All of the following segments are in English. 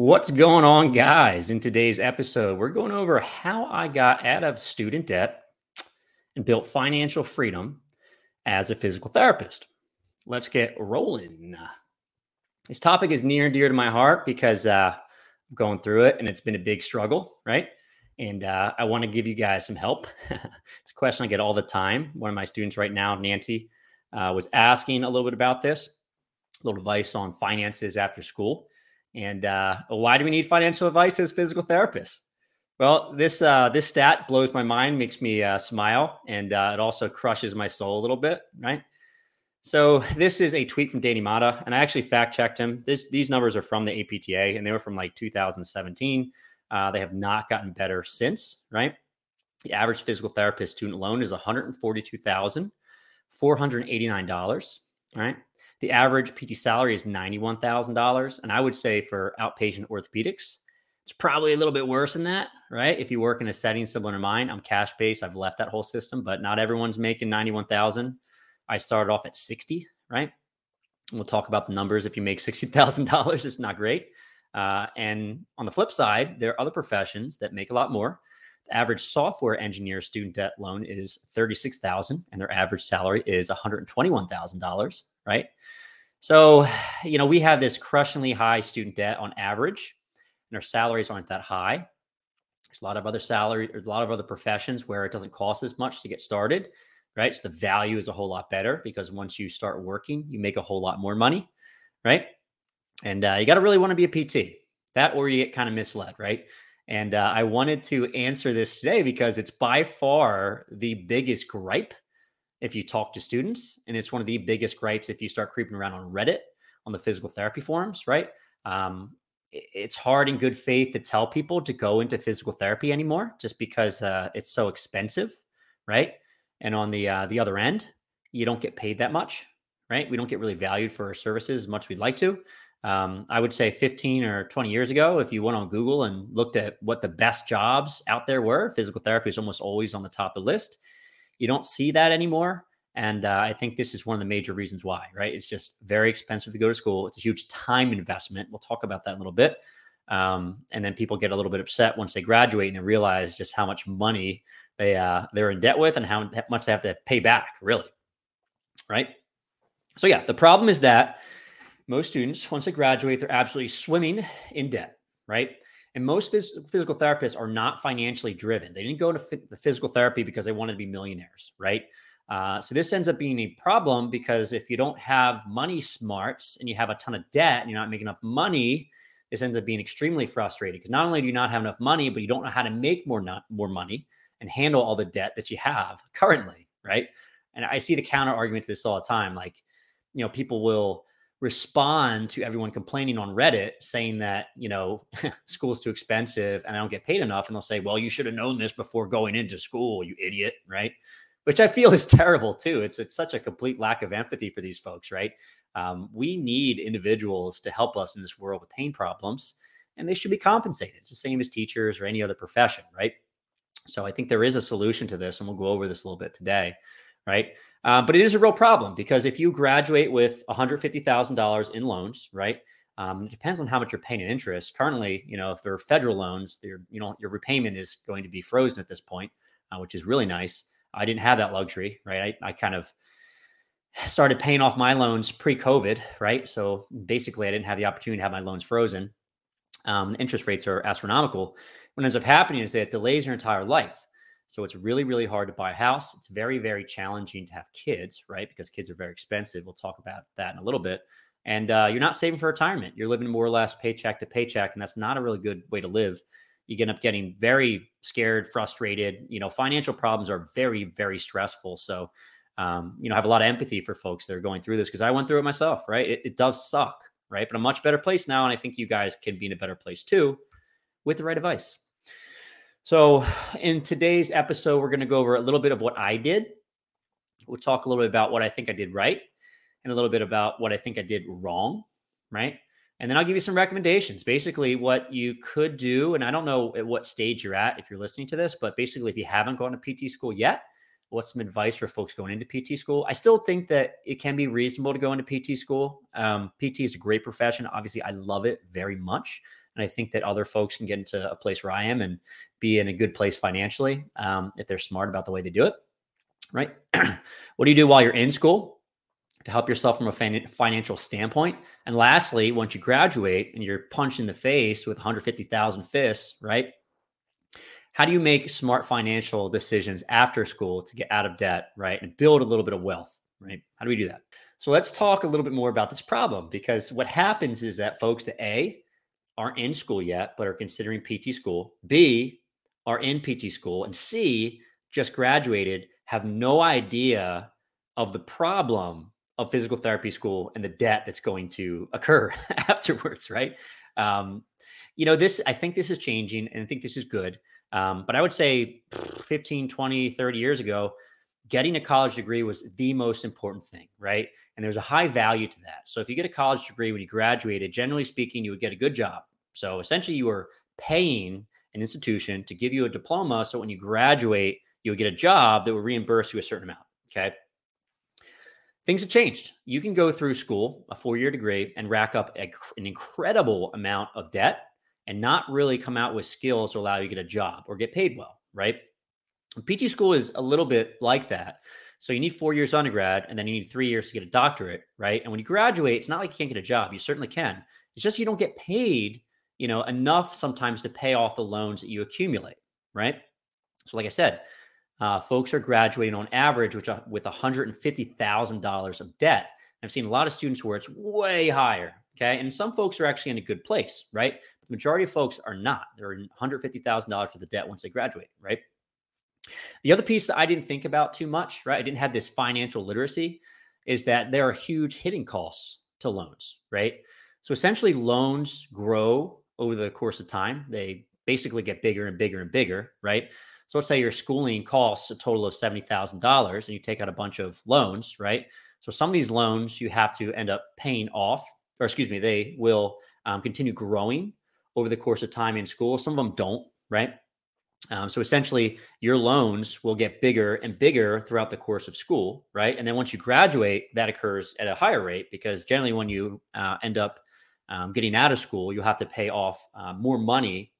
What's going on, guys? In today's episode, we're going over how I got out of student debt and built financial freedom as a physical therapist. Let's get rolling. This topic is near and dear to my heart because uh, I'm going through it and it's been a big struggle, right? And uh, I want to give you guys some help. it's a question I get all the time. One of my students right now, Nancy, uh, was asking a little bit about this, a little advice on finances after school. And uh, why do we need financial advice as physical therapists? Well, this uh, this stat blows my mind, makes me uh, smile, and uh, it also crushes my soul a little bit, right? So this is a tweet from Danny Matta, and I actually fact checked him. This, these numbers are from the APTA, and they were from like 2017. Uh, they have not gotten better since, right? The average physical therapist student loan is $142,489, right? The average PT salary is $91,000. And I would say for outpatient orthopedics, it's probably a little bit worse than that, right? If you work in a setting similar to mine, I'm cash based. I've left that whole system, but not everyone's making 91,000. I started off at 60, right? We'll talk about the numbers. If you make $60,000, it's not great. Uh, and on the flip side, there are other professions that make a lot more. The average software engineer student debt loan is 36,000 and their average salary is $121,000 right? So, you know, we have this crushingly high student debt on average, and our salaries aren't that high. There's a lot of other salary, a lot of other professions where it doesn't cost as much to get started, right? So the value is a whole lot better because once you start working, you make a whole lot more money, right? And uh, you got to really want to be a PT. That or you get kind of misled, right? And uh, I wanted to answer this today because it's by far the biggest gripe if you talk to students. And it's one of the biggest gripes if you start creeping around on Reddit on the physical therapy forums, right? Um, it's hard in good faith to tell people to go into physical therapy anymore just because uh, it's so expensive, right? And on the uh, the other end, you don't get paid that much, right? We don't get really valued for our services as much as we'd like to. Um, I would say 15 or 20 years ago, if you went on Google and looked at what the best jobs out there were, physical therapy is almost always on the top of the list. You don't see that anymore. And uh, I think this is one of the major reasons why, right? It's just very expensive to go to school. It's a huge time investment. We'll talk about that in a little bit. Um, and then people get a little bit upset once they graduate and they realize just how much money they uh, they're in debt with and how much they have to pay back, really, right? So yeah, the problem is that most students, once they graduate, they're absolutely swimming in debt, right? And most phys- physical therapists are not financially driven. They didn't go to the physical therapy because they wanted to be millionaires, right? Uh, so this ends up being a problem because if you don't have money smarts and you have a ton of debt and you're not making enough money, this ends up being extremely frustrating because not only do you not have enough money, but you don't know how to make more not more money and handle all the debt that you have currently, right? And I see the counter argument to this all the time. Like, you know, people will respond to everyone complaining on Reddit saying that, you know, school's too expensive and I don't get paid enough. And they'll say, well, you should have known this before going into school, you idiot. Right. Which I feel is terrible too. It's, it's such a complete lack of empathy for these folks. Right. Um, we need individuals to help us in this world with pain problems and they should be compensated. It's the same as teachers or any other profession. Right. So I think there is a solution to this and we'll go over this a little bit today right? Uh, but it is a real problem because if you graduate with $150,000 in loans, right? Um, it depends on how much you're paying in interest. Currently, you know, if they're federal loans, you know your repayment is going to be frozen at this point, uh, which is really nice. I didn't have that luxury, right? I, I kind of started paying off my loans pre-COVID, right? So basically, I didn't have the opportunity to have my loans frozen. Um, interest rates are astronomical. What ends up happening is that it delays your entire life. So it's really, really hard to buy a house. It's very, very challenging to have kids, right? Because kids are very expensive. We'll talk about that in a little bit. And uh, you're not saving for retirement. You're living more or less paycheck to paycheck, and that's not a really good way to live. You end up getting very scared, frustrated. You know, financial problems are very, very stressful. So, um, you know, I have a lot of empathy for folks that are going through this because I went through it myself, right? It, it does suck, right? But a much better place now, and I think you guys can be in a better place too with the right advice. So, in today's episode, we're going to go over a little bit of what I did. We'll talk a little bit about what I think I did right and a little bit about what I think I did wrong, right? And then I'll give you some recommendations, basically what you could do. And I don't know at what stage you're at if you're listening to this, but basically, if you haven't gone to PT school yet, what's some advice for folks going into PT school? I still think that it can be reasonable to go into PT school. Um, PT is a great profession. Obviously, I love it very much. And I think that other folks can get into a place where I am and be in a good place financially um, if they're smart about the way they do it. Right. what do you do while you're in school? to help yourself from a fin- financial standpoint. And lastly, once you graduate and you're punched in the face with 150,000 fists, right? How do you make smart financial decisions after school to get out of debt, right? And build a little bit of wealth, right? How do we do that? So let's talk a little bit more about this problem because what happens is that folks that A aren't in school yet, but are considering PT school, B are in PT school, and C just graduated, have no idea of the problem of physical therapy school and the debt that's going to occur afterwards, right? Um, you know, this, I think this is changing and I think this is good. Um, but I would say 15, 20, 30 years ago, getting a college degree was the most important thing, right? And there's a high value to that. So if you get a college degree when you graduated, generally speaking, you would get a good job. So essentially, you are paying an institution to give you a diploma. So when you graduate, you would get a job that would reimburse you a certain amount. Okay. Things have changed. You can go through school, a four year degree, and rack up a, an incredible amount of debt and not really come out with skills to allow you to get a job or get paid well, right? PT school is a little bit like that. So you need four years undergrad and then you need three years to get a doctorate, right? And when you graduate, it's not like you can't get a job. You certainly can. It's just you don't get paid, you know, enough sometimes to pay off the loans that you accumulate, right? So, like I said, uh, folks are graduating on average which, uh, with $150,000 of debt. I've seen a lot of students where it's way higher. Okay. And some folks are actually in a good place, right? But the majority of folks are not. They're in $150,000 worth of debt once they graduate, right? The other piece that I didn't think about too much, right? I didn't have this financial literacy, is that there are huge hidden costs to loans, right? So essentially, loans grow over the course of time. They basically get bigger and bigger and bigger, right? So let's say your schooling costs a total of $70,000 and you take out a bunch of loans, right? So some of these loans you have to end up paying off, or excuse me, they will um, continue growing over the course of time in school. Some of them don't, right? Um, so essentially, your loans will get bigger and bigger throughout the course of school, right? And then once you graduate, that occurs at a higher rate because generally, when you uh, end up um, getting out of school, you'll have to pay off uh, more money.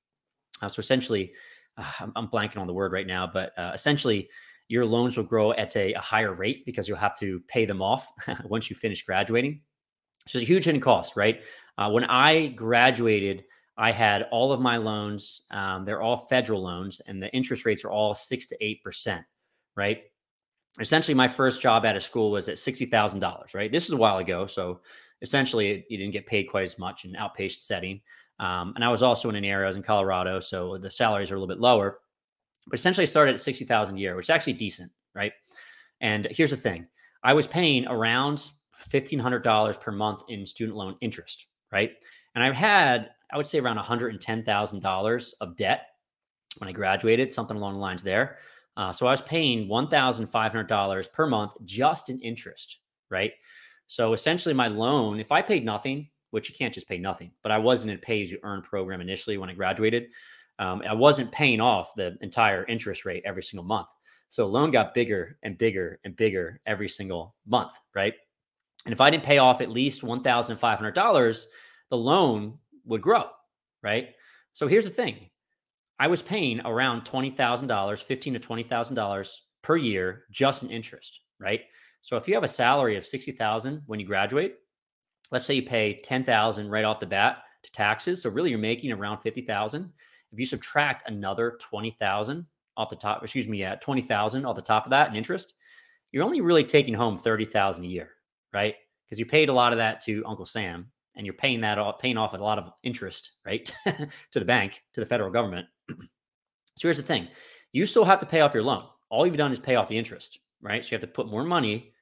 Uh, so essentially, uh, I'm, I'm, blanking on the word right now, but uh, essentially your loans will grow at a, a, higher rate because you'll have to pay them off once you finish graduating. So it's a huge hidden cost, right? Uh, when I graduated, I had all of my loans. Um, they're all federal loans, and the interest rates are all six to eight percent, right? Essentially, my first job out of school was at sixty thousand dollars, right? This is a while ago, so essentially, you didn't get paid quite as much in outpatient setting. Um, and I was also in an area, I was in Colorado, so the salaries are a little bit lower. But essentially, I started at 60,000 a year, which is actually decent, right? And here's the thing I was paying around $1,500 per month in student loan interest, right? And I had, I would say, around $110,000 of debt when I graduated, something along the lines there. Uh, so I was paying $1,500 per month just in interest, right? So essentially, my loan, if I paid nothing, which you can't just pay nothing. But I wasn't in a pay as you earn program initially when I graduated. Um, I wasn't paying off the entire interest rate every single month. So loan got bigger and bigger and bigger every single month, right? And if I didn't pay off at least $1,500, the loan would grow, right? So here's the thing I was paying around $20,000, fifteen to $20,000 per year just in interest, right? So if you have a salary of 60,000 when you graduate, let's say you pay 10,000 right off the bat to taxes. So really you're making around 50,000. If you subtract another 20,000 off the top, excuse me, yeah, 20,000 off the top of that in interest, you're only really taking home 30,000 a year, right? Because you paid a lot of that to Uncle Sam and you're paying that off, paying off a lot of interest, right? to the bank, to the federal government. so here's the thing. You still have to pay off your loan. All you've done is pay off the interest, right? So you have to put more money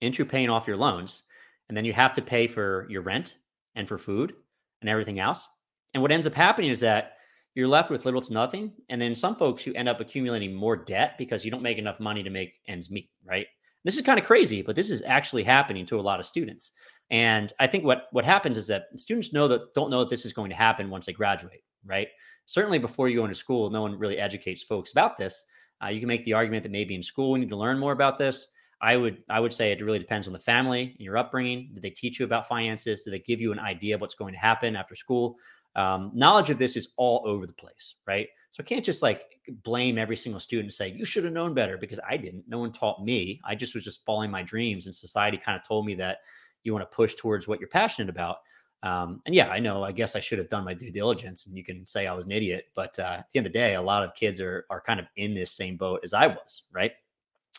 into paying off your loans and then you have to pay for your rent and for food and everything else. And what ends up happening is that you're left with little to nothing. And then some folks who end up accumulating more debt because you don't make enough money to make ends meet, right? This is kind of crazy, but this is actually happening to a lot of students. And I think what what happens is that students know that don't know that this is going to happen once they graduate, right? Certainly before you go into school, no one really educates folks about this. Uh, you can make the argument that maybe in school we need to learn more about this. I would I would say it really depends on the family and your upbringing. Did they teach you about finances? Did they give you an idea of what's going to happen after school? um, knowledge of this is all over the place, right? So I can't just like blame every single student and say, you should have known better because I didn't. No one taught me. I just was just following my dreams, and society kind of told me that you want to push towards what you're passionate about. Um, and yeah, I know. I guess I should have done my due diligence, and you can say I was an idiot. But uh, at the end of the day, a lot of kids are are kind of in this same boat as I was, right?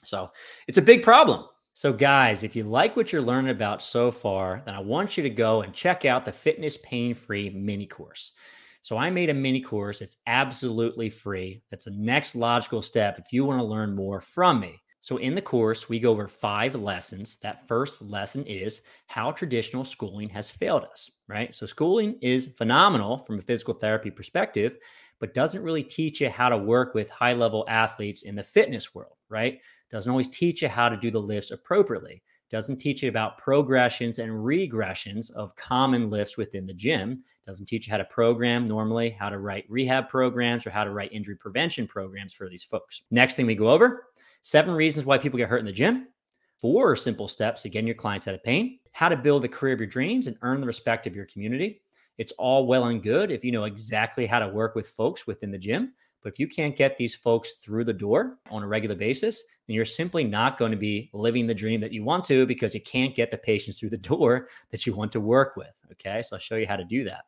So it's a big problem. So, guys, if you like what you're learning about so far, then I want you to go and check out the Fitness Pain Free mini course. So, I made a mini course. It's absolutely free. That's the next logical step if you want to learn more from me. So, in the course, we go over five lessons. That first lesson is how traditional schooling has failed us, right? So, schooling is phenomenal from a physical therapy perspective, but doesn't really teach you how to work with high level athletes in the fitness world, right? Doesn't always teach you how to do the lifts appropriately. Doesn't teach you about progressions and regressions of common lifts within the gym. Doesn't teach you how to program normally, how to write rehab programs, or how to write injury prevention programs for these folks. Next thing we go over seven reasons why people get hurt in the gym, four simple steps to getting your clients out of pain, how to build the career of your dreams and earn the respect of your community. It's all well and good if you know exactly how to work with folks within the gym. But if you can't get these folks through the door on a regular basis, then you're simply not going to be living the dream that you want to because you can't get the patients through the door that you want to work with. Okay. So I'll show you how to do that.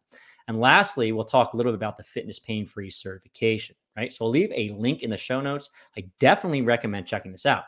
And lastly, we'll talk a little bit about the fitness pain free certification, right? So I'll leave a link in the show notes. I definitely recommend checking this out.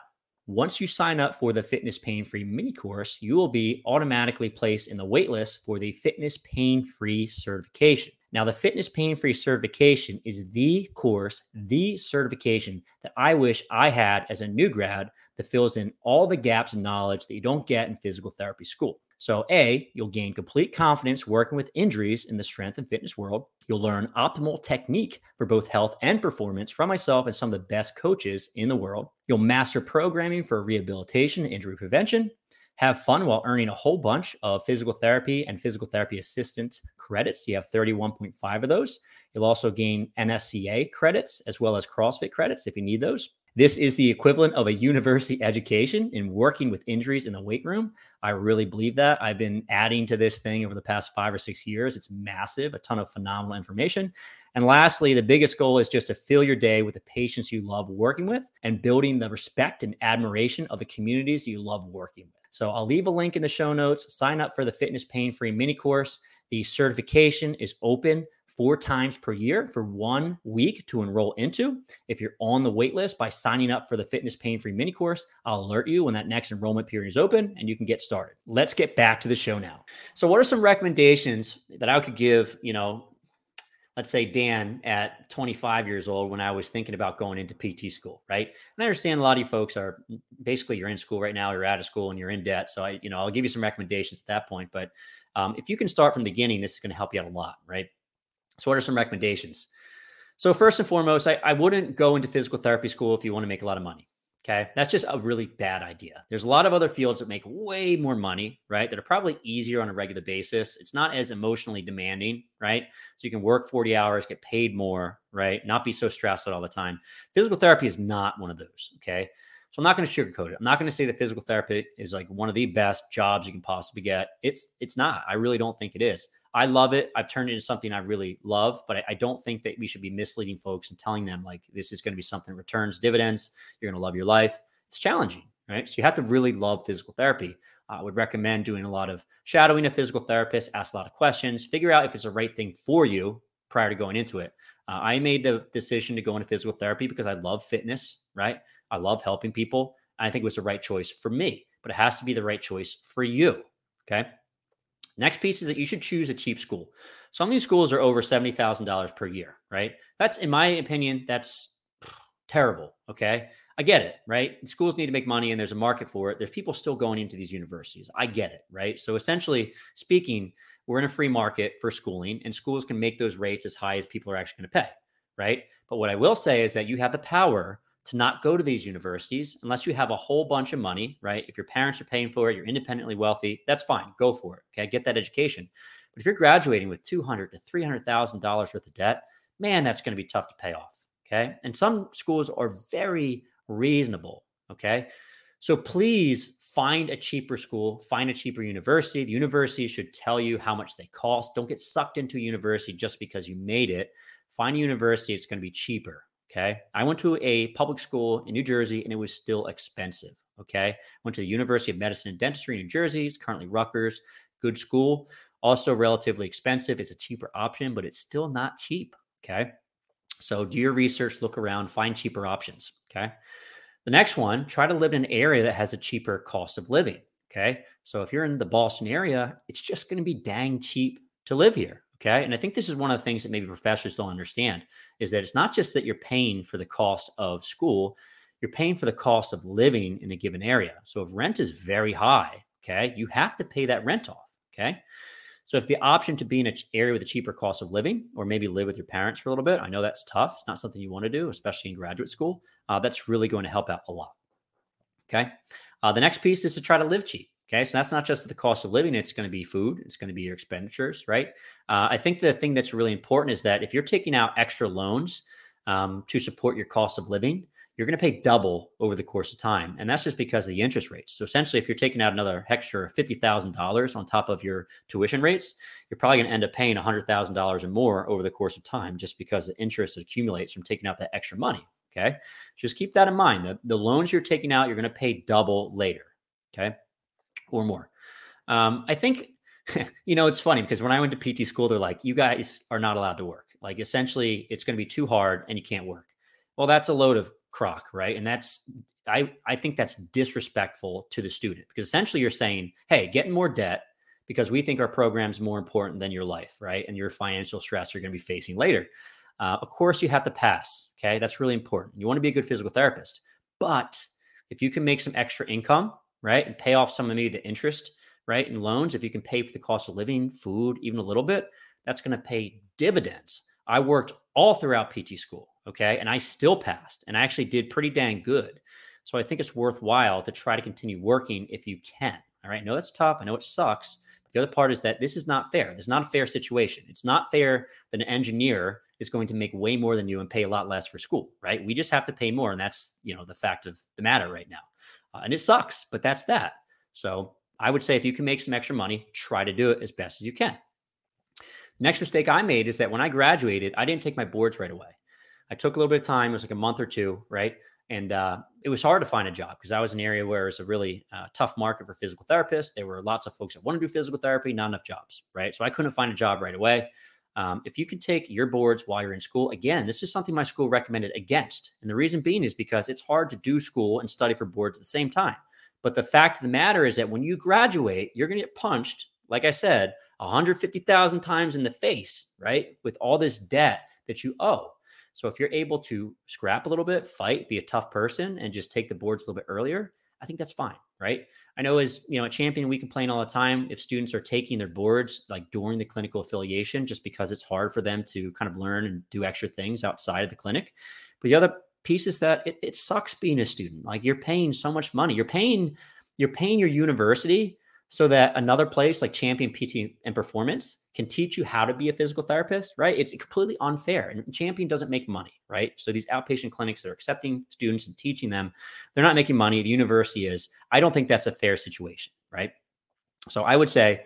Once you sign up for the fitness pain free mini course, you will be automatically placed in the waitlist for the fitness pain free certification. Now, the fitness pain free certification is the course, the certification that I wish I had as a new grad that fills in all the gaps in knowledge that you don't get in physical therapy school. So, A, you'll gain complete confidence working with injuries in the strength and fitness world. You'll learn optimal technique for both health and performance from myself and some of the best coaches in the world. You'll master programming for rehabilitation and injury prevention have fun while earning a whole bunch of physical therapy and physical therapy assistant credits. You have 31.5 of those. You'll also gain NSCA credits as well as CrossFit credits if you need those. This is the equivalent of a university education in working with injuries in the weight room. I really believe that. I've been adding to this thing over the past five or six years. It's massive, a ton of phenomenal information. And lastly, the biggest goal is just to fill your day with the patients you love working with and building the respect and admiration of the communities you love working with. So I'll leave a link in the show notes. Sign up for the Fitness Pain Free mini course. The certification is open four times per year for one week to enroll into. If you're on the wait list by signing up for the Fitness Pain Free mini course, I'll alert you when that next enrollment period is open and you can get started. Let's get back to the show now. So, what are some recommendations that I could give, you know, let's say Dan at 25 years old when I was thinking about going into PT school, right? And I understand a lot of you folks are basically you're in school right now, you're out of school and you're in debt. So I, you know, I'll give you some recommendations at that point. But um, if you can start from the beginning, this is going to help you out a lot, right? So what are some recommendations? So first and foremost, I, I wouldn't go into physical therapy school if you want to make a lot of money. Okay. That's just a really bad idea. There's a lot of other fields that make way more money, right? That are probably easier on a regular basis. It's not as emotionally demanding, right? So you can work 40 hours, get paid more, right? Not be so stressed out all the time. Physical therapy is not one of those. Okay. So I'm not going to sugarcoat it. I'm not going to say that physical therapy is like one of the best jobs you can possibly get. It's it's not. I really don't think it is. I love it. I've turned it into something I really love, but I, I, don't think that we should be misleading folks and telling them like this is going to be something returns dividends. You're going to love your life. It's challenging, right? So you have to really love physical therapy. I would recommend doing a lot of shadowing a physical therapist, ask a lot of questions, figure out if it's the right thing for you prior to going into it. Uh, I made the decision to go into physical therapy because I love fitness, right? I love helping people. I think it was the right choice for me, but it has to be the right choice for you. Okay. Next piece is that you should choose a cheap school. Some of these schools are over $70,000 per year, right? That's, in my opinion, that's terrible. Okay. I get it, right? Schools need to make money and there's a market for it. There's people still going into these universities. I get it, right? So essentially speaking, we're in a free market for schooling and schools can make those rates as high as people are actually going to pay, right? But what I will say is that you have the power to not go to these universities unless you have a whole bunch of money, right? If your parents are paying for it, you're independently wealthy, that's fine. Go for it. Okay. Get that education. But if you're graduating with two hundred to three hundred thousand dollars worth of debt, man, that's going to be tough to pay off. Okay. And some schools are very reasonable. Okay. So please find a cheaper school, find a cheaper university. The university should tell you how much they cost. Don't get sucked into a university just because you made it. Find a university, it's going to be cheaper. Okay. I went to a public school in New Jersey and it was still expensive. Okay. Went to the University of Medicine and Dentistry in New Jersey. It's currently Rutgers. Good school. Also relatively expensive. It's a cheaper option, but it's still not cheap. Okay. So do your research, look around, find cheaper options. Okay. The next one, try to live in an area that has a cheaper cost of living. Okay. So if you're in the Boston area, it's just going to be dang cheap to live here. Okay. And I think this is one of the things that maybe professors don't understand is that it's not just that you're paying for the cost of school, you're paying for the cost of living in a given area. So if rent is very high, okay, you have to pay that rent off. Okay. So if the option to be in an area with a cheaper cost of living, or maybe live with your parents for a little bit, I know that's tough. It's not something you want to do, especially in graduate school. Uh, that's really going to help out a lot. Okay. Uh, the next piece is to try to live cheap. Okay. So that's not just the cost of living, it's going to be food, it's going to be your expenditures, right? Uh, I think the thing that's really important is that if you're taking out extra loans um, to support your cost of living, you're going to pay double over the course of time. And that's just because of the interest rates. So essentially, if you're taking out another extra $50,000 on top of your tuition rates, you're probably going to end up paying $100,000 or more over the course of time just because the interest accumulates from taking out that extra money. Okay. Just keep that in mind. The, the loans you're taking out, you're going to pay double later. Okay. Or more. Um, I think, you know, it's funny because when I went to PT school, they're like, you guys are not allowed to work. Like, essentially, it's going to be too hard and you can't work. Well, that's a load of crock, right? And that's I I think that's disrespectful to the student because essentially you're saying, "Hey, get in more debt because we think our program's more important than your life, right? And your financial stress you're going to be facing later." Uh, of course, you have to pass. Okay, that's really important. You want to be a good physical therapist, but if you can make some extra income, right, and pay off some of maybe the interest, right, and loans, if you can pay for the cost of living, food, even a little bit, that's going to pay dividends. I worked all throughout PT school. Okay. And I still passed and I actually did pretty dang good. So I think it's worthwhile to try to continue working if you can. All right. I know that's tough. I know it sucks. But the other part is that this is not fair. This is not a fair situation. It's not fair that an engineer is going to make way more than you and pay a lot less for school, right? We just have to pay more. And that's, you know, the fact of the matter right now. Uh, and it sucks, but that's that. So I would say if you can make some extra money, try to do it as best as you can. The next mistake I made is that when I graduated, I didn't take my boards right away. I took a little bit of time. It was like a month or two, right? And uh, it was hard to find a job because I was in an area where it was a really uh, tough market for physical therapists. There were lots of folks that want to do physical therapy, not enough jobs, right? So I couldn't find a job right away. Um, if you can take your boards while you're in school, again, this is something my school recommended against. And the reason being is because it's hard to do school and study for boards at the same time. But the fact of the matter is that when you graduate, you're going to get punched, like I said, 150,000 times in the face, right? With all this debt that you owe. So if you're able to scrap a little bit, fight, be a tough person, and just take the boards a little bit earlier, I think that's fine, right? I know as you know, a Champion, we complain all the time if students are taking their boards like during the clinical affiliation, just because it's hard for them to kind of learn and do extra things outside of the clinic. But the other piece is that it, it sucks being a student. Like you're paying so much money. You're paying, you're paying your university so that another place like Champion PT and Performance can teach you how to be a physical therapist, right? It's completely unfair. And Champion doesn't make money, right? So these outpatient clinics that are accepting students and teaching them, they're not making money. The university is. I don't think that's a fair situation, right? So I would say,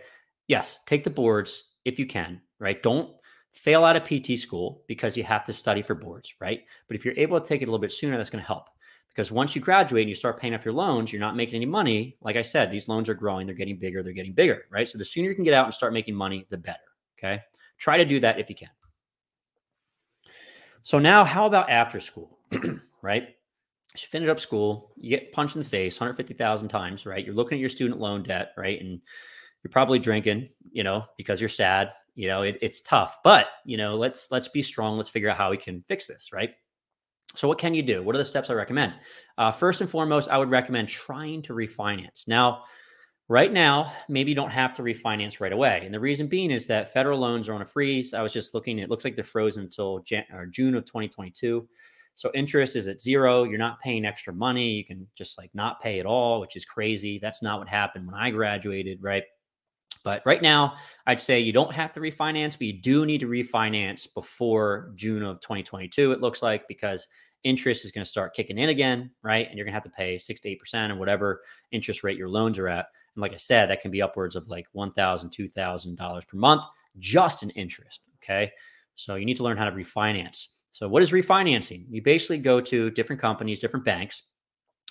yes, take the boards if you can, right? Don't fail out of PT school because you have to study for boards, right? But if you're able to take it a little bit sooner, that's going to help. Because once you graduate and you start paying off your loans, you're not making any money. Like I said, these loans are growing, they're getting bigger, they're getting bigger, right? So the sooner you can get out and start making money, the better. Okay. Try to do that if you can. So now, how about after school, right? You finish up school, you get punched in the face 150,000 times, right? You're looking at your student loan debt, right? And you're probably drinking, you know, because you're sad. You know, it, it's tough, but you know, let's let's be strong. Let's figure out how we can fix this, right? So, what can you do? What are the steps I recommend? Uh, first and foremost, I would recommend trying to refinance. Now, right now, maybe you don't have to refinance right away. And the reason being is that federal loans are on a freeze. I was just looking, it looks like they're frozen until Jan- June of 2022. So, interest is at zero. You're not paying extra money. You can just like not pay at all, which is crazy. That's not what happened when I graduated, right? But right now, I'd say you don't have to refinance, but you do need to refinance before June of 2022, it looks like, because interest is going to start kicking in again, right? And you're going to have to pay six to eight percent or whatever interest rate your loans are at. And like I said, that can be upwards of like one thousand, two thousand dollars per month just in interest. Okay, so you need to learn how to refinance. So what is refinancing? You basically go to different companies, different banks.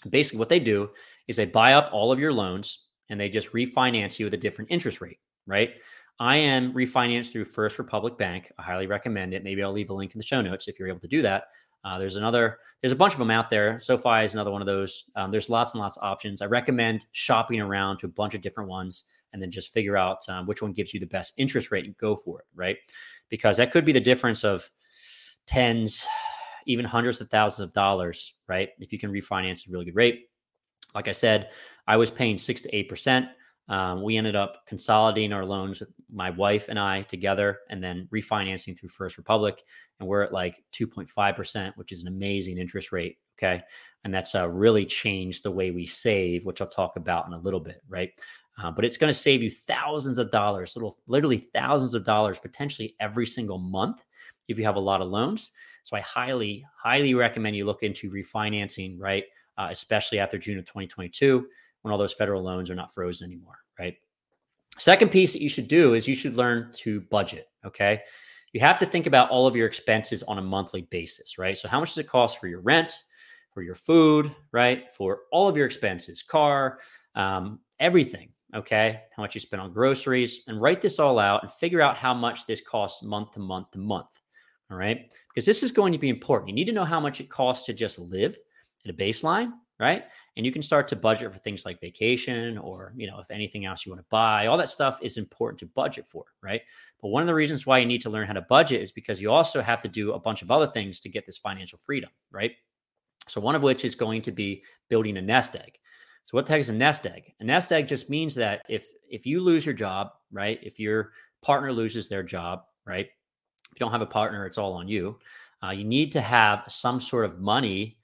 Basically, what they do is they buy up all of your loans and they just refinance you with a different interest rate, right? I am refinanced through First Republic Bank. I highly recommend it. Maybe I'll leave a link in the show notes if you're able to do that. Uh, there's another, there's a bunch of them out there. SoFi is another one of those. Um, there's lots and lots of options. I recommend shopping around to a bunch of different ones and then just figure out um, which one gives you the best interest rate and go for it, right? Because that could be the difference of tens, even hundreds of thousands of dollars, right? If you can refinance at a really good rate. Like I said, I was paying six to eight percent. Um, we ended up consolidating our loans with my wife and I together and then refinancing through First Republic. And we're at like 2.5%, which is an amazing interest rate. Okay. And that's uh, really changed the way we save, which I'll talk about in a little bit. Right. Uh, but it's going to save you thousands of dollars, little, literally thousands of dollars, potentially every single month if you have a lot of loans. So I highly, highly recommend you look into refinancing, right? Uh, especially after June of 2022 when all those federal loans are not frozen anymore, right? Second piece that you should do is you should learn to budget, okay? You have to think about all of your expenses on a monthly basis, right? So how much does it cost for your rent, for your food, right? For all of your expenses, car, um, everything, okay? How much you spend on groceries and write this all out and figure out how much this costs month to month to month. All right. Because this is going to be important. You need to know how much it costs to just live at a baseline right? And you can start to budget for things like vacation or, you know, if anything else you want to buy, all that stuff is important to budget for, right? But one of the reasons why you need to learn how to budget is because you also have to do a bunch of other things to get this financial freedom, right? So one of which is going to be building a nest egg. So what the heck is a nest egg? A nest egg just means that if if you lose your job, right? If your partner loses their job, right? If you don't have a partner, it's all on you. Uh, you need to have some sort of money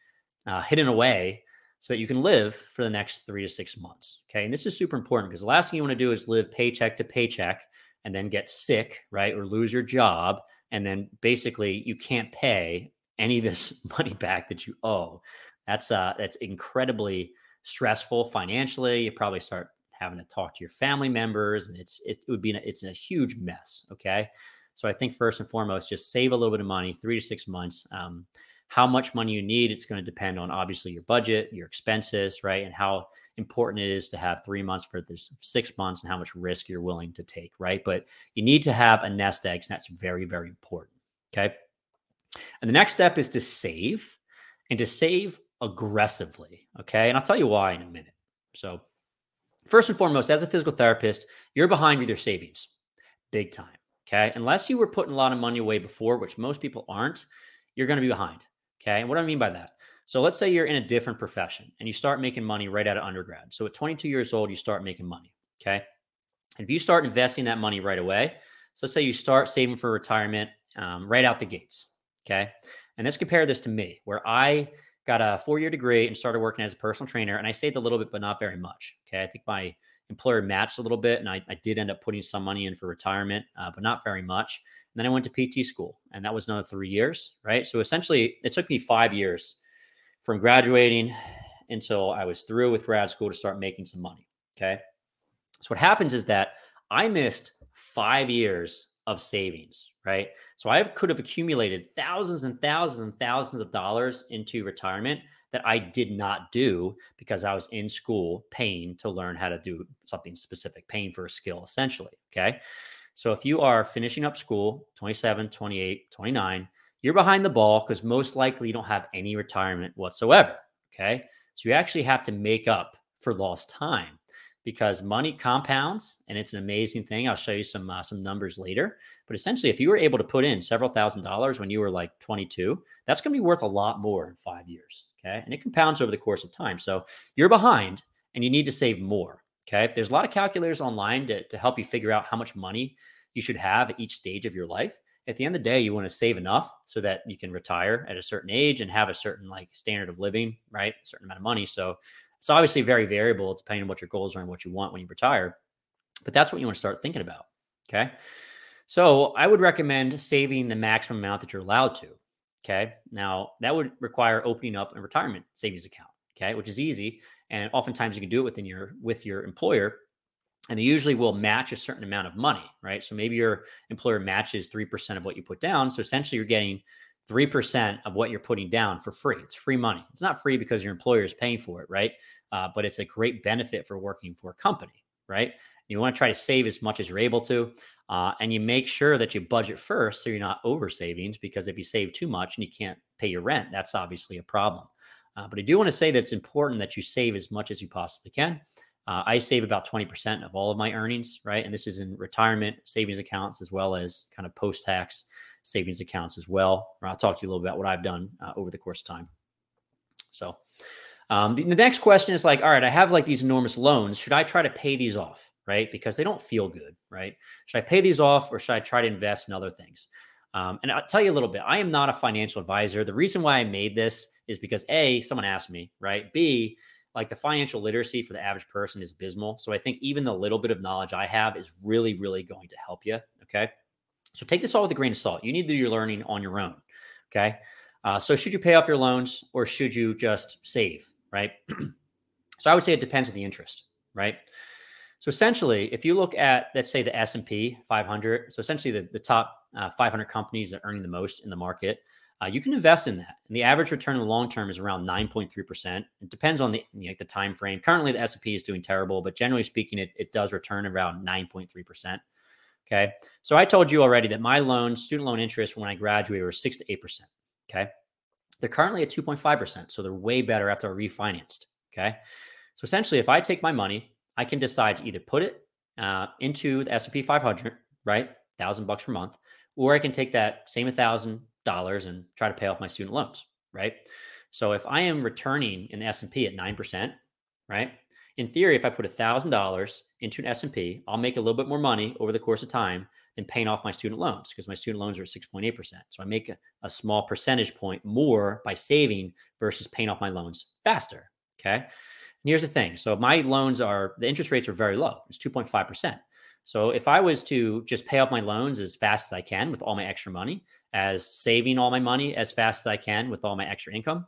uh, hidden away so that you can live for the next three to six months. Okay. And this is super important because the last thing you want to do is live paycheck to paycheck and then get sick, right? Or lose your job. And then basically you can't pay any of this money back that you owe. That's uh that's incredibly stressful financially. You probably start having to talk to your family members and it's it would be it's a huge mess. Okay. So I think first and foremost, just save a little bit of money, three to six months. Um, how much money you need, it's going to depend on obviously your budget, your expenses, right? And how important it is to have three months for this six months and how much risk you're willing to take, right? But you need to have a nest egg. And that's very, very important. Okay. And the next step is to save and to save aggressively. Okay. And I'll tell you why in a minute. So, first and foremost, as a physical therapist, you're behind with your savings big time. Okay. Unless you were putting a lot of money away before, which most people aren't, you're going to be behind. Okay. And what do I mean by that? So let's say you're in a different profession and you start making money right out of undergrad. So at 22 years old, you start making money. Okay. And if you start investing that money right away, so let's say you start saving for retirement um, right out the gates. Okay. And let's compare this to me, where I got a four year degree and started working as a personal trainer. And I saved a little bit, but not very much. Okay. I think my employer matched a little bit. And I, I did end up putting some money in for retirement, uh, but not very much. And then I went to PT school, and that was another three years, right? So essentially, it took me five years from graduating until I was through with grad school to start making some money. Okay. So what happens is that I missed five years of savings, right? So I could have accumulated thousands and thousands and thousands of dollars into retirement that I did not do because I was in school paying to learn how to do something specific, paying for a skill essentially. Okay. So if you are finishing up school, 27, 28, 29, you're behind the ball because most likely you don't have any retirement whatsoever. Okay. So you actually have to make up for lost time because money compounds and it's an amazing thing. I'll show you some uh, some numbers later. But essentially, if you were able to put in several thousand dollars when you were like 22, that's going to be worth a lot more in five years. Okay. And it compounds over the course of time. So you're behind and you need to save more. Okay. There's a lot of calculators online to, to help you figure out how much money you should have at each stage of your life. At the end of the day, you want to save enough so that you can retire at a certain age and have a certain like standard of living, right? A certain amount of money. So it's obviously very variable depending on what your goals are and what you want when you retire. But that's what you want to start thinking about. Okay. So I would recommend saving the maximum amount that you're allowed to. Okay. Now that would require opening up a retirement savings account. Okay, which is easy, and oftentimes you can do it within your with your employer, and they usually will match a certain amount of money, right? So maybe your employer matches three percent of what you put down. So essentially, you're getting three percent of what you're putting down for free. It's free money. It's not free because your employer is paying for it, right? Uh, but it's a great benefit for working for a company, right? You want to try to save as much as you're able to. Uh, and you make sure that you budget first so you're not over savings because if you save too much and you can't pay your rent, that's obviously a problem. Uh, but I do want to say that it's important that you save as much as you possibly can. Uh, I save about 20% of all of my earnings, right? And this is in retirement savings accounts as well as kind of post tax savings accounts as well. I'll talk to you a little bit about what I've done uh, over the course of time. So, um, the, the next question is like, all right, I have like these enormous loans. Should I try to pay these off? right? Because they don't feel good, right? Should I pay these off or should I try to invest in other things? Um, and I'll tell you a little bit. I am not a financial advisor. The reason why I made this is because A, someone asked me, right? B, like the financial literacy for the average person is abysmal. So I think even the little bit of knowledge I have is really, really going to help you. Okay. So take this all with a grain of salt. You need to do your learning on your own. Okay. Uh, so should you pay off your loans or should you just save? Right. so I would say it depends on the interest. Right. So essentially, if you look at, let's say, the S&P 500, so essentially the, the top uh, 500 companies that are earning the most in the market, uh, you can invest in that. And the average return in the long term is around 9.3%. It depends on the, you know, the time frame. Currently, the S&P is doing terrible, but generally speaking, it, it does return around 9.3%. Okay. So I told you already that my loan, student loan interest when I graduated were 6 to 8%. Okay. They're currently at 2.5%. So they're way better after I refinanced. Okay. So essentially, if I take my money, I can decide to either put it uh, into the S&P 500, right, thousand bucks per month, or I can take that same thousand dollars and try to pay off my student loans, right? So if I am returning in the S&P at nine percent, right, in theory, if I put thousand dollars into an S&P, I'll make a little bit more money over the course of time than paying off my student loans because my student loans are at 6.8%. So I make a, a, small percentage point more by saving versus paying off my loans faster. Okay. Here's the thing. So my loans are the interest rates are very low. It's 2.5%. So if I was to just pay off my loans as fast as I can with all my extra money, as saving all my money as fast as I can with all my extra income,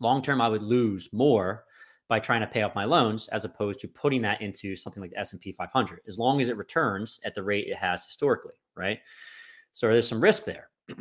long term I would lose more by trying to pay off my loans as opposed to putting that into something like the S&P 500 as long as it returns at the rate it has historically, right? So there's some risk there.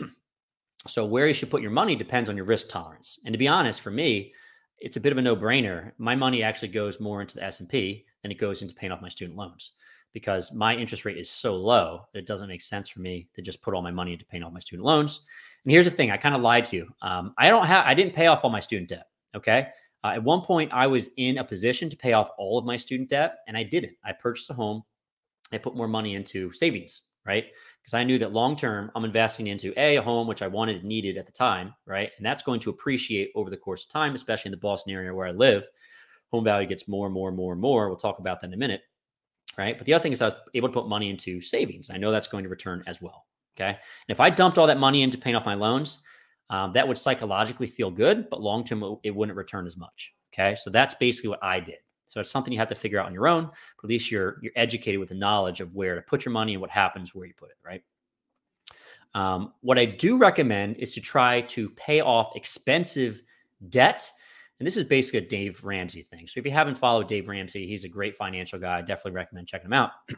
so where you should put your money depends on your risk tolerance. And to be honest, for me, it's a bit of a no-brainer. My money actually goes more into the S&P than it goes into paying off my student loans because my interest rate is so low that it doesn't make sense for me to just put all my money into paying off my student loans. And here's the thing: I kind of lied to you. Um, I don't have, I didn't pay off all my student debt. Okay, uh, at one point I was in a position to pay off all of my student debt, and I didn't. I purchased a home. I put more money into savings, right? Because I knew that long term I'm investing into a, a home which I wanted and needed at the time, right? And that's going to appreciate over the course of time, especially in the Boston area where I live. Home value gets more and more and more and more. We'll talk about that in a minute, right? But the other thing is I was able to put money into savings. I know that's going to return as well. Okay, and if I dumped all that money into paying off my loans, um, that would psychologically feel good, but long term it wouldn't return as much. Okay, so that's basically what I did. So it's something you have to figure out on your own, but at least you're you're educated with the knowledge of where to put your money and what happens where you put it, right? Um, what I do recommend is to try to pay off expensive debt. And this is basically a Dave Ramsey thing. So if you haven't followed Dave Ramsey, he's a great financial guy. I definitely recommend checking him out. but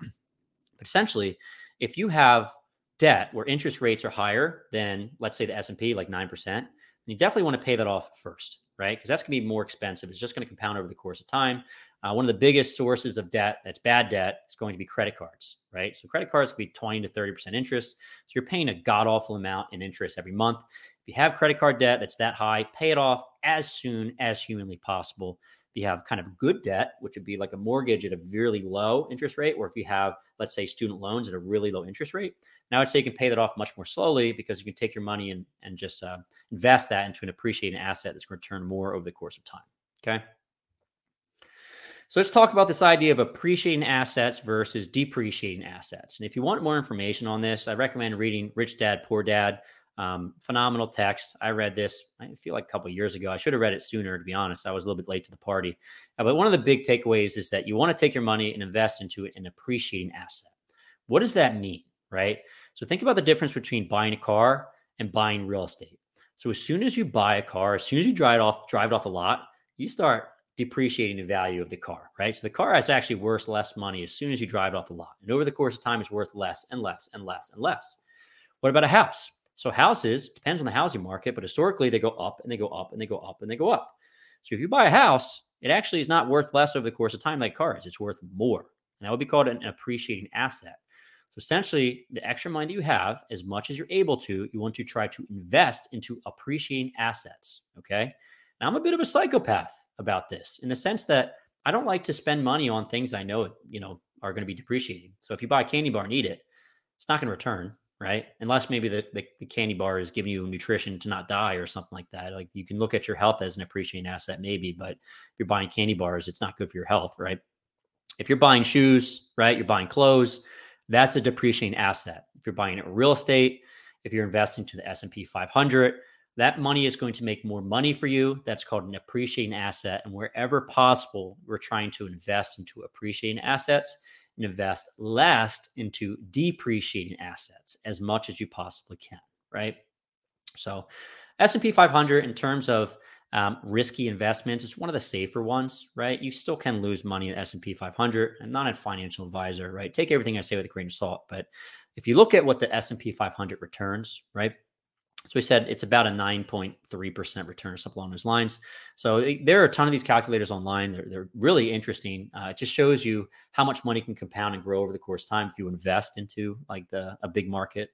essentially, if you have debt where interest rates are higher than, let's say, the S&P, like 9%, then you definitely want to pay that off first right? Because that's going to be more expensive. It's just going to compound over the course of time. Uh, one of the biggest sources of debt that's bad debt is going to be credit cards, right? So credit cards can be 20 to 30% interest. So you're paying a god awful amount in interest every month. If you have credit card debt that's that high, pay it off as soon as humanly possible. You have kind of good debt, which would be like a mortgage at a really low interest rate, or if you have, let's say, student loans at a really low interest rate, now I'd say you can pay that off much more slowly because you can take your money and, and just uh, invest that into an appreciating asset that's going to return more over the course of time. Okay. So let's talk about this idea of appreciating assets versus depreciating assets. And if you want more information on this, I recommend reading Rich Dad Poor Dad. Um, phenomenal text. I read this, I feel like a couple years ago. I should have read it sooner, to be honest. I was a little bit late to the party. Uh, but one of the big takeaways is that you want to take your money and invest into an appreciating asset. What does that mean? right? So think about the difference between buying a car and buying real estate. So as soon as you buy a car, as soon as you drive it off, drive it off a lot, you start depreciating the value of the car, right? So the car is actually worth less money as soon as you drive it off the lot. And over the course of time, it's worth less and less and less and less. What about a house? So houses depends on the housing market, but historically they go up and they go up and they go up and they go up. So if you buy a house, it actually is not worth less over the course of time like cars. It's worth more. And that would be called an appreciating asset. So essentially, the extra money you have, as much as you're able to, you want to try to invest into appreciating assets. Okay. Now I'm a bit of a psychopath about this in the sense that I don't like to spend money on things I know, you know, are going to be depreciating. So if you buy a candy bar and eat it, it's not going to return right? Unless maybe the, the, the, candy bar is giving you nutrition to not die or something like that. Like you can look at your health as an appreciating asset, maybe, but if you're buying candy bars, it's not good for your health, right? If you're buying shoes, right, you're buying clothes, that's a depreciating asset. If you're buying real estate, if you're investing to the S&P 500, that money is going to make more money for you. That's called an appreciating asset. And wherever possible, we're trying to invest into appreciating assets invest less into depreciating assets as much as you possibly can, right? So S&P 500 in terms of um, risky investments is one of the safer ones, right? You still can lose money in S&P 500. I'm not a financial advisor, right? Take everything I say with a grain of salt, but if you look at what the S&P 500 returns, right? So we said it's about a 9.3% return or something along those lines. So there are a ton of these calculators online. They're, they're really interesting. Uh, it just shows you how much money can compound and grow over the course of time if you invest into like the a big market,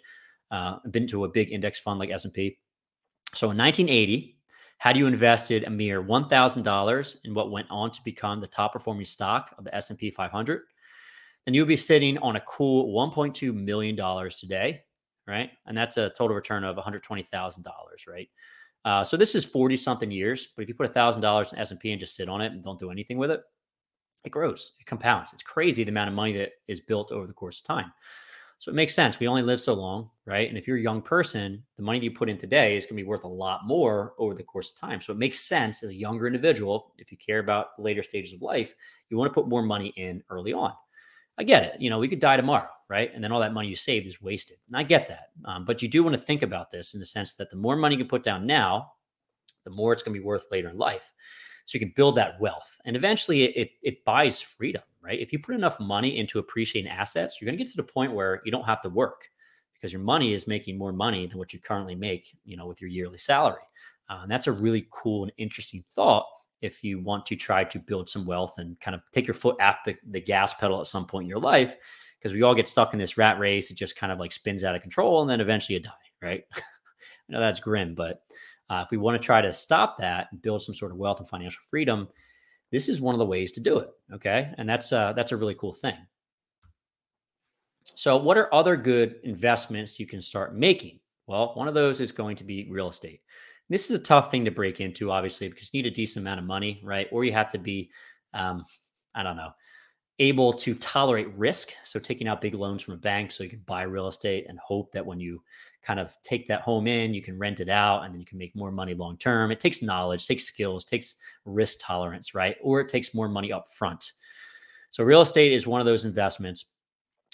uh, into a big index fund like S&P. So in 1980, had you invested a mere $1,000 in what went on to become the top performing stock of the S&P 500, then you would be sitting on a cool $1.2 million today right? And that's a total return of $120,000, right? Uh, so this is 40 something years, but if you put $1,000 in S&P and just sit on it and don't do anything with it, it grows, it compounds. It's crazy the amount of money that is built over the course of time. So it makes sense. We only live so long, right? And if you're a young person, the money you put in today is going to be worth a lot more over the course of time. So it makes sense as a younger individual, if you care about later stages of life, you want to put more money in early on. I get it. You know, we could die tomorrow, right? And then all that money you saved is wasted. And I get that. Um, but you do want to think about this in the sense that the more money you put down now, the more it's going to be worth later in life. So you can build that wealth. And eventually it, it buys freedom, right? If you put enough money into appreciating assets, you're going to get to the point where you don't have to work because your money is making more money than what you currently make, you know, with your yearly salary. Uh, and that's a really cool and interesting thought if you want to try to build some wealth and kind of take your foot off the, the gas pedal at some point in your life because we all get stuck in this rat race. It just kind of like spins out of control and then eventually you die right? I know that's grim but uh, if we want to try to stop that and build some sort of wealth and financial freedom this is one of the ways to do it okay? And that's uh, that's a really cool thing. So what are other good investments you can start making? Well one of those is going to be real estate this is a tough thing to break into, obviously, because you need a decent amount of money, right? Or you have to be, um, I don't know, able to tolerate risk. So taking out big loans from a bank so you can buy real estate and hope that when you kind of take that home in, you can rent it out and then you can make more money long term. It takes knowledge, takes skills, takes risk tolerance, right? Or it takes more money up front. So real estate is one of those investments.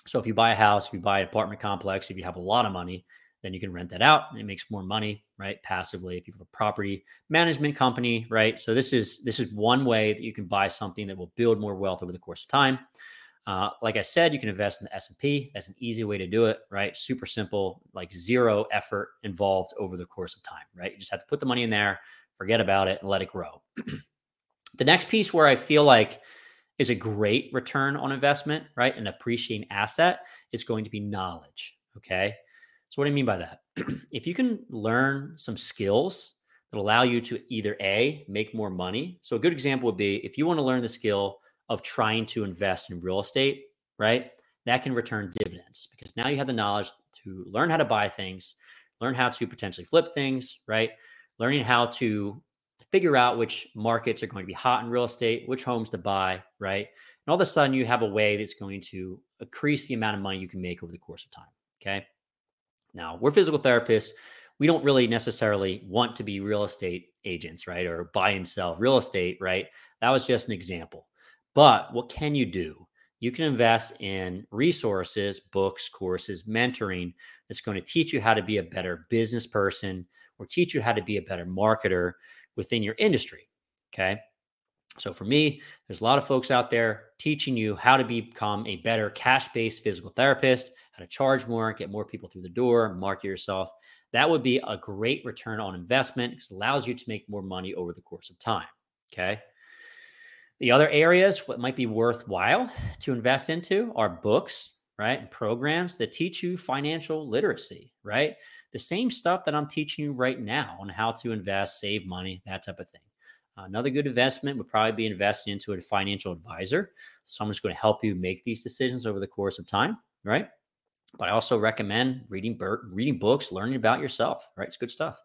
So if you buy a house, if you buy an apartment complex, if you have a lot of money, then you can rent that out and it makes more money right passively if you have a property management company right? So this is this is one way that you can buy something that will build more wealth over the course of time. Uh, like i said you can invest in the s&p that's an easy way to do it right? Super simple like zero effort involved over the course of time right? You just have to put the money in there forget about it and let it grow. The next piece where i feel like is a great return on investment right an appreciating asset is going to be knowledge okay so, what do I mean by that? if you can learn some skills that allow you to either A, make more money. So, a good example would be if you want to learn the skill of trying to invest in real estate, right? That can return dividends because now you have the knowledge to learn how to buy things, learn how to potentially flip things, right? Learning how to figure out which markets are going to be hot in real estate, which homes to buy, right? And all of a sudden, you have a way that's going to increase the amount of money you can make over the course of time. Okay. Now, we're physical therapists. We don't really necessarily want to be real estate agents, right? Or buy and sell real estate, right? That was just an example. But what can you do? you can invest in resources, books, courses, mentoring that's going to teach you how to be a better business person or teach you how to be a better marketer within your industry. Okay. So for me, there's a lot of folks out there teaching you how to become a better cash based physical therapist, to charge more, get more people through the door, market yourself. That would be a great return on investment because it allows you to make more money over the course of time. Okay. The other areas what might be worthwhile to invest into are books, right? And programs that teach you financial literacy, right? The same stuff that I'm teaching you right now on how to invest, save money, that type of thing. Another good investment would probably be investing into a financial advisor, someone's going to help you make these decisions over the course of time, right? But I also recommend reading reading books, learning about yourself, right? It's good stuff.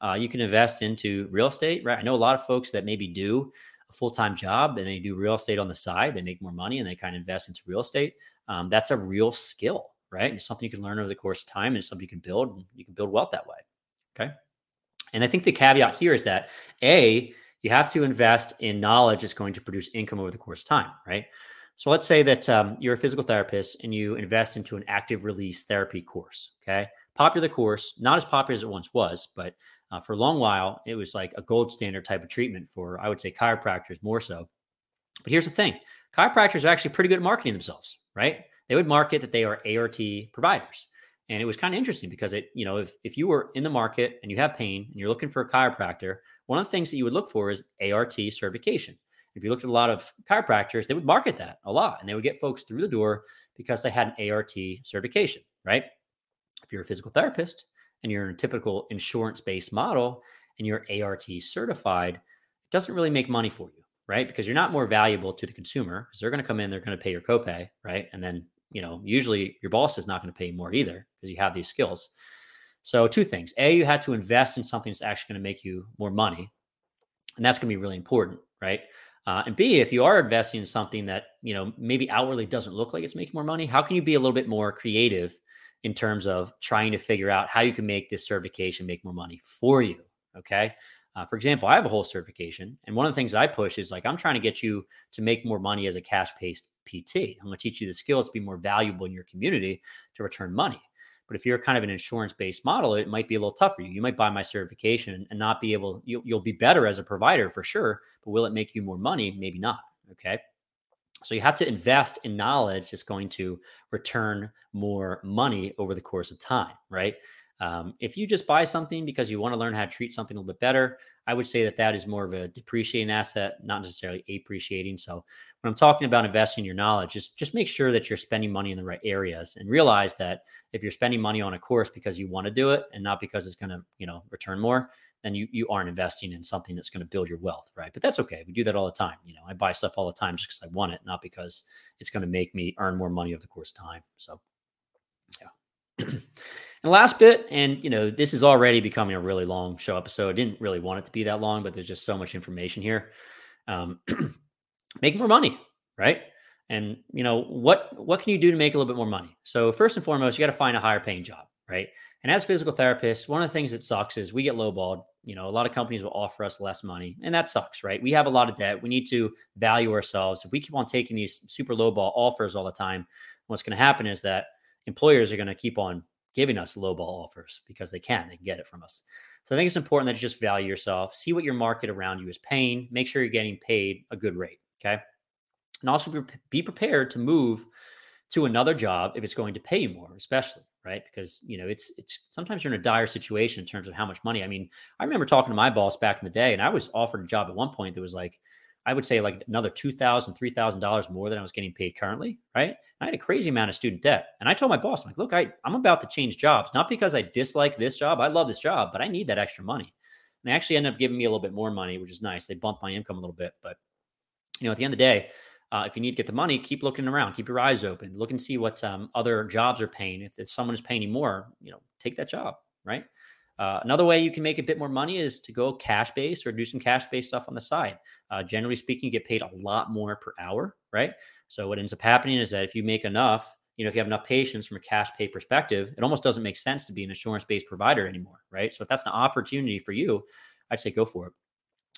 Uh, you can invest into real estate, right? I know a lot of folks that maybe do a full time job and they do real estate on the side. They make more money and they kind of invest into real estate. Um, that's a real skill, right? It's something you can learn over the course of time and something you can build. And you can build wealth that way. Okay. And I think the caveat here is that A, you have to invest in knowledge that's going to produce income over the course of time, right? So let's say that um, you're a physical therapist and you invest into an active release therapy course. Okay. Popular course, not as popular as it once was, but uh, for a long while, it was like a gold standard type of treatment for, I would say, chiropractors more so. But here's the thing chiropractors are actually pretty good at marketing themselves, right? They would market that they are ART providers. And it was kind of interesting because it, you know, if, if you were in the market and you have pain and you're looking for a chiropractor, one of the things that you would look for is ART certification. If you looked at a lot of chiropractors, they would market that a lot and they would get folks through the door because they had an ART certification, right? If you're a physical therapist and you're in a typical insurance based model and you're ART certified, it doesn't really make money for you, right? Because you're not more valuable to the consumer because they're going to come in, they're going to pay your copay, right? And then, you know, usually your boss is not going to pay more either because you have these skills. So, two things. A, you had to invest in something that's actually going to make you more money. And that's going to be really important, right? Uh, and B, if you are investing in something that, you know, maybe outwardly doesn't look like it's making more money, how can you be a little bit more creative in terms of trying to figure out how you can make this certification make more money for you. Okay. Uh, for example, I have a whole certification, and one of the things I push is like I'm trying to get you to make more money as a cash based PT. I'm going to teach you the skills to be more valuable in your community to return money. But if you're kind of an insurance based model, it might be a little tough for you. You might buy my certification and not be able, you'll, you'll be better as a provider for sure, but will it make you more money? Maybe not. Okay. So you have to invest in knowledge that's going to return more money over the course of time, right? Um, if you just buy something because you want to learn how to treat something a little bit better, I would say that that is more of a depreciating asset, not necessarily appreciating. So when I'm talking about investing your knowledge, just just make sure that you're spending money in the right areas and realize that if you're spending money on a course because you want to do it and not because it's going to you know return more, then you you aren't investing in something that's going to build your wealth, right? But that's okay. We do that all the time. You know, I buy stuff all the time just because I want it, not because it's going to make me earn more money over the course of time. So. And last bit, and you know, this is already becoming a really long show episode. I didn't really want it to be that long, but there's just so much information here. Um, make more money, right? And you know what what can you do to make a little bit more money? So first and foremost, you got to find a higher paying job, right? And as physical therapists, one of the things that sucks is we get lowballed. You know, a lot of companies will offer us less money, and that sucks, right? We have a lot of debt. We need to value ourselves. If we keep on taking these super lowball offers all the time, what's going to happen is that employers are going to keep on giving us lowball offers because they can. They can get it from us. So I think it's important that you just value yourself, see what your market around you is paying, make sure you're getting paid a good rate. Okay. And also be prepared to move to another job if it's going to pay you more, especially right? Because you know it's it's sometimes you're in a dire situation in terms of how much money. I mean, I remember talking to my boss back in the day, and I was offered a job at one point that was like, I would say like another two thousand, three thousand dollars more than I was getting paid currently, right? I had a crazy amount of student debt, and I told my boss, I'm like, look, I I'm about to change jobs, not because I dislike this job, I love this job, but I need that extra money. And they actually ended up giving me a little bit more money, which is nice. They bumped my income a little bit, but you know, at the end of the day, uh, if you need to get the money, keep looking around, keep your eyes open, look and see what um, other jobs are paying. If, if someone is paying you more, you know, take that job, right? Uh, another way you can make a bit more money is to go cash based or do some cash based stuff on the side. Uh, generally speaking, you get paid a lot more per hour, right? So what ends up happening is that if you make enough, you know, if you have enough patients from a cash pay perspective, it almost doesn't make sense to be an insurance based provider anymore, right? So if that's an opportunity for you, I'd say go for it.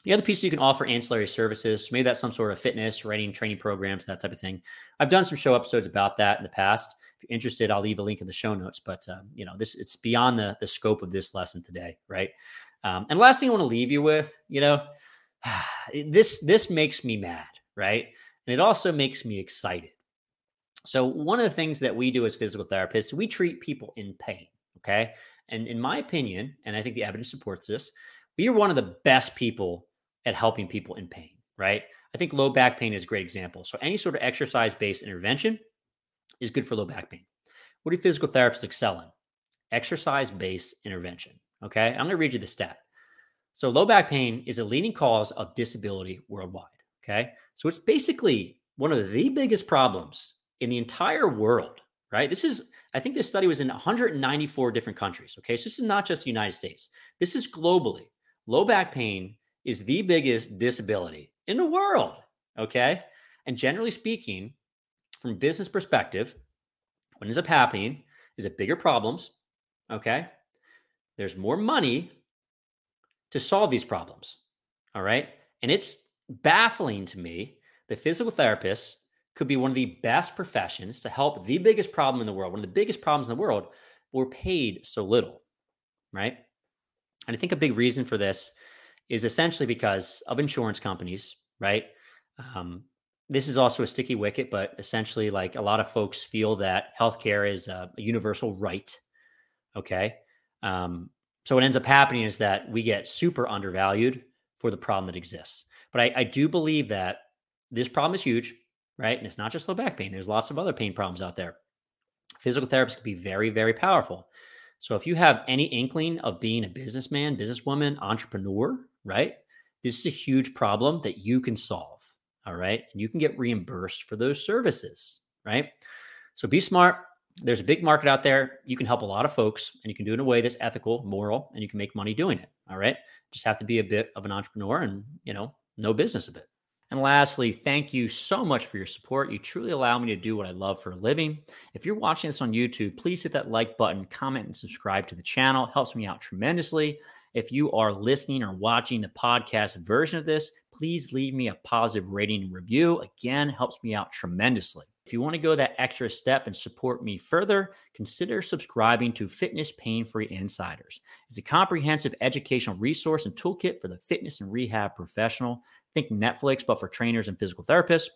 The other piece you can offer ancillary services. Maybe that's some sort of fitness, writing, training programs, that type of thing. I've done some show episodes about that in the past. If you're interested, I'll leave a link in the show notes. But um, you know, this it's beyond the the scope of this lesson today, right? Um, and last thing I want to leave you with, you know, this this makes me mad, right? And it also makes me excited. So one of the things that we do as physical therapists, we treat people in pain. Okay. And in my opinion, and I think the evidence supports this, we are one of the best people at helping people in pain, right? I think low back pain is a great example. So any sort of exercise based intervention is good for low back pain. What do physical therapists excel in? Exercise based intervention. Okay. I'm going to read you the stat. So low back pain is a leading cause of disability worldwide. Okay. So it's basically one of the biggest problems in the entire world, right? This is, I think this study was in 194 different countries. Okay. So this is not just the United States, this is globally. Low back pain is the biggest disability in the world. Okay. And generally speaking, from business perspective, what ends up happening is that bigger problems, okay, there's more money to solve these problems. All right. And it's baffling to me that physical therapists could be one of the best professions to help the biggest problem in the world, one of the biggest problems in the world, we're paid so little. Right. And I think a big reason for this is essentially because of insurance companies, right? Um, this is also a sticky wicket, but essentially, like a lot of folks feel that healthcare is a, universal right. Okay. Um, so what ends up happening is that we get super undervalued for the problem that exists. But I, I do believe that this problem is huge, right? And it's not just low back pain. There's lots of other pain problems out there. Physical therapists can be very, very powerful. So if you have any inkling of being a businessman, businesswoman, entrepreneur, right? This is a huge problem that you can solve. All right. And you can get reimbursed for those services, right? So be smart. There's a big market out there. You can help a lot of folks and you can do it in a way that's ethical, moral, and you can make money doing it. All right. Just have to be a bit of an entrepreneur and, you know, no business a bit. And lastly, thank you so much for your support. You truly allow me to do what I love for a living. If you're watching this on YouTube, please hit that like button, comment, and subscribe to the channel. It helps me out tremendously. If you are listening or watching the podcast version of this, please leave me a positive rating and review. Again, helps me out tremendously. If you want to go that extra step and support me further, consider subscribing to Fitness Pain Free Insiders. It's a comprehensive educational resource and toolkit for the fitness and rehab professional. Think Netflix, but for trainers and physical therapists.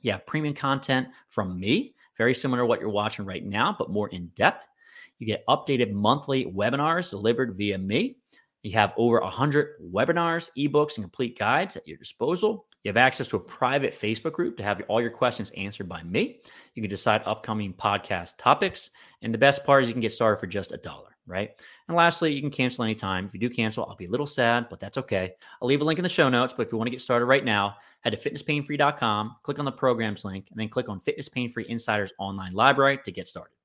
You have premium content from me, very similar to what you're watching right now, but more in depth. You get updated monthly webinars delivered via me. You have over 100 webinars, ebooks, and complete guides at your disposal. You have access to a private Facebook group to have all your questions answered by me. You can decide upcoming podcast topics. And the best part is you can get started for just a dollar, right? And lastly, you can cancel anytime. If you do cancel, I'll be a little sad, but that's okay. I'll leave a link in the show notes. But if you want to get started right now, head to fitnesspainfree.com, click on the programs link, and then click on Fitness Pain Free Insiders Online Library to get started.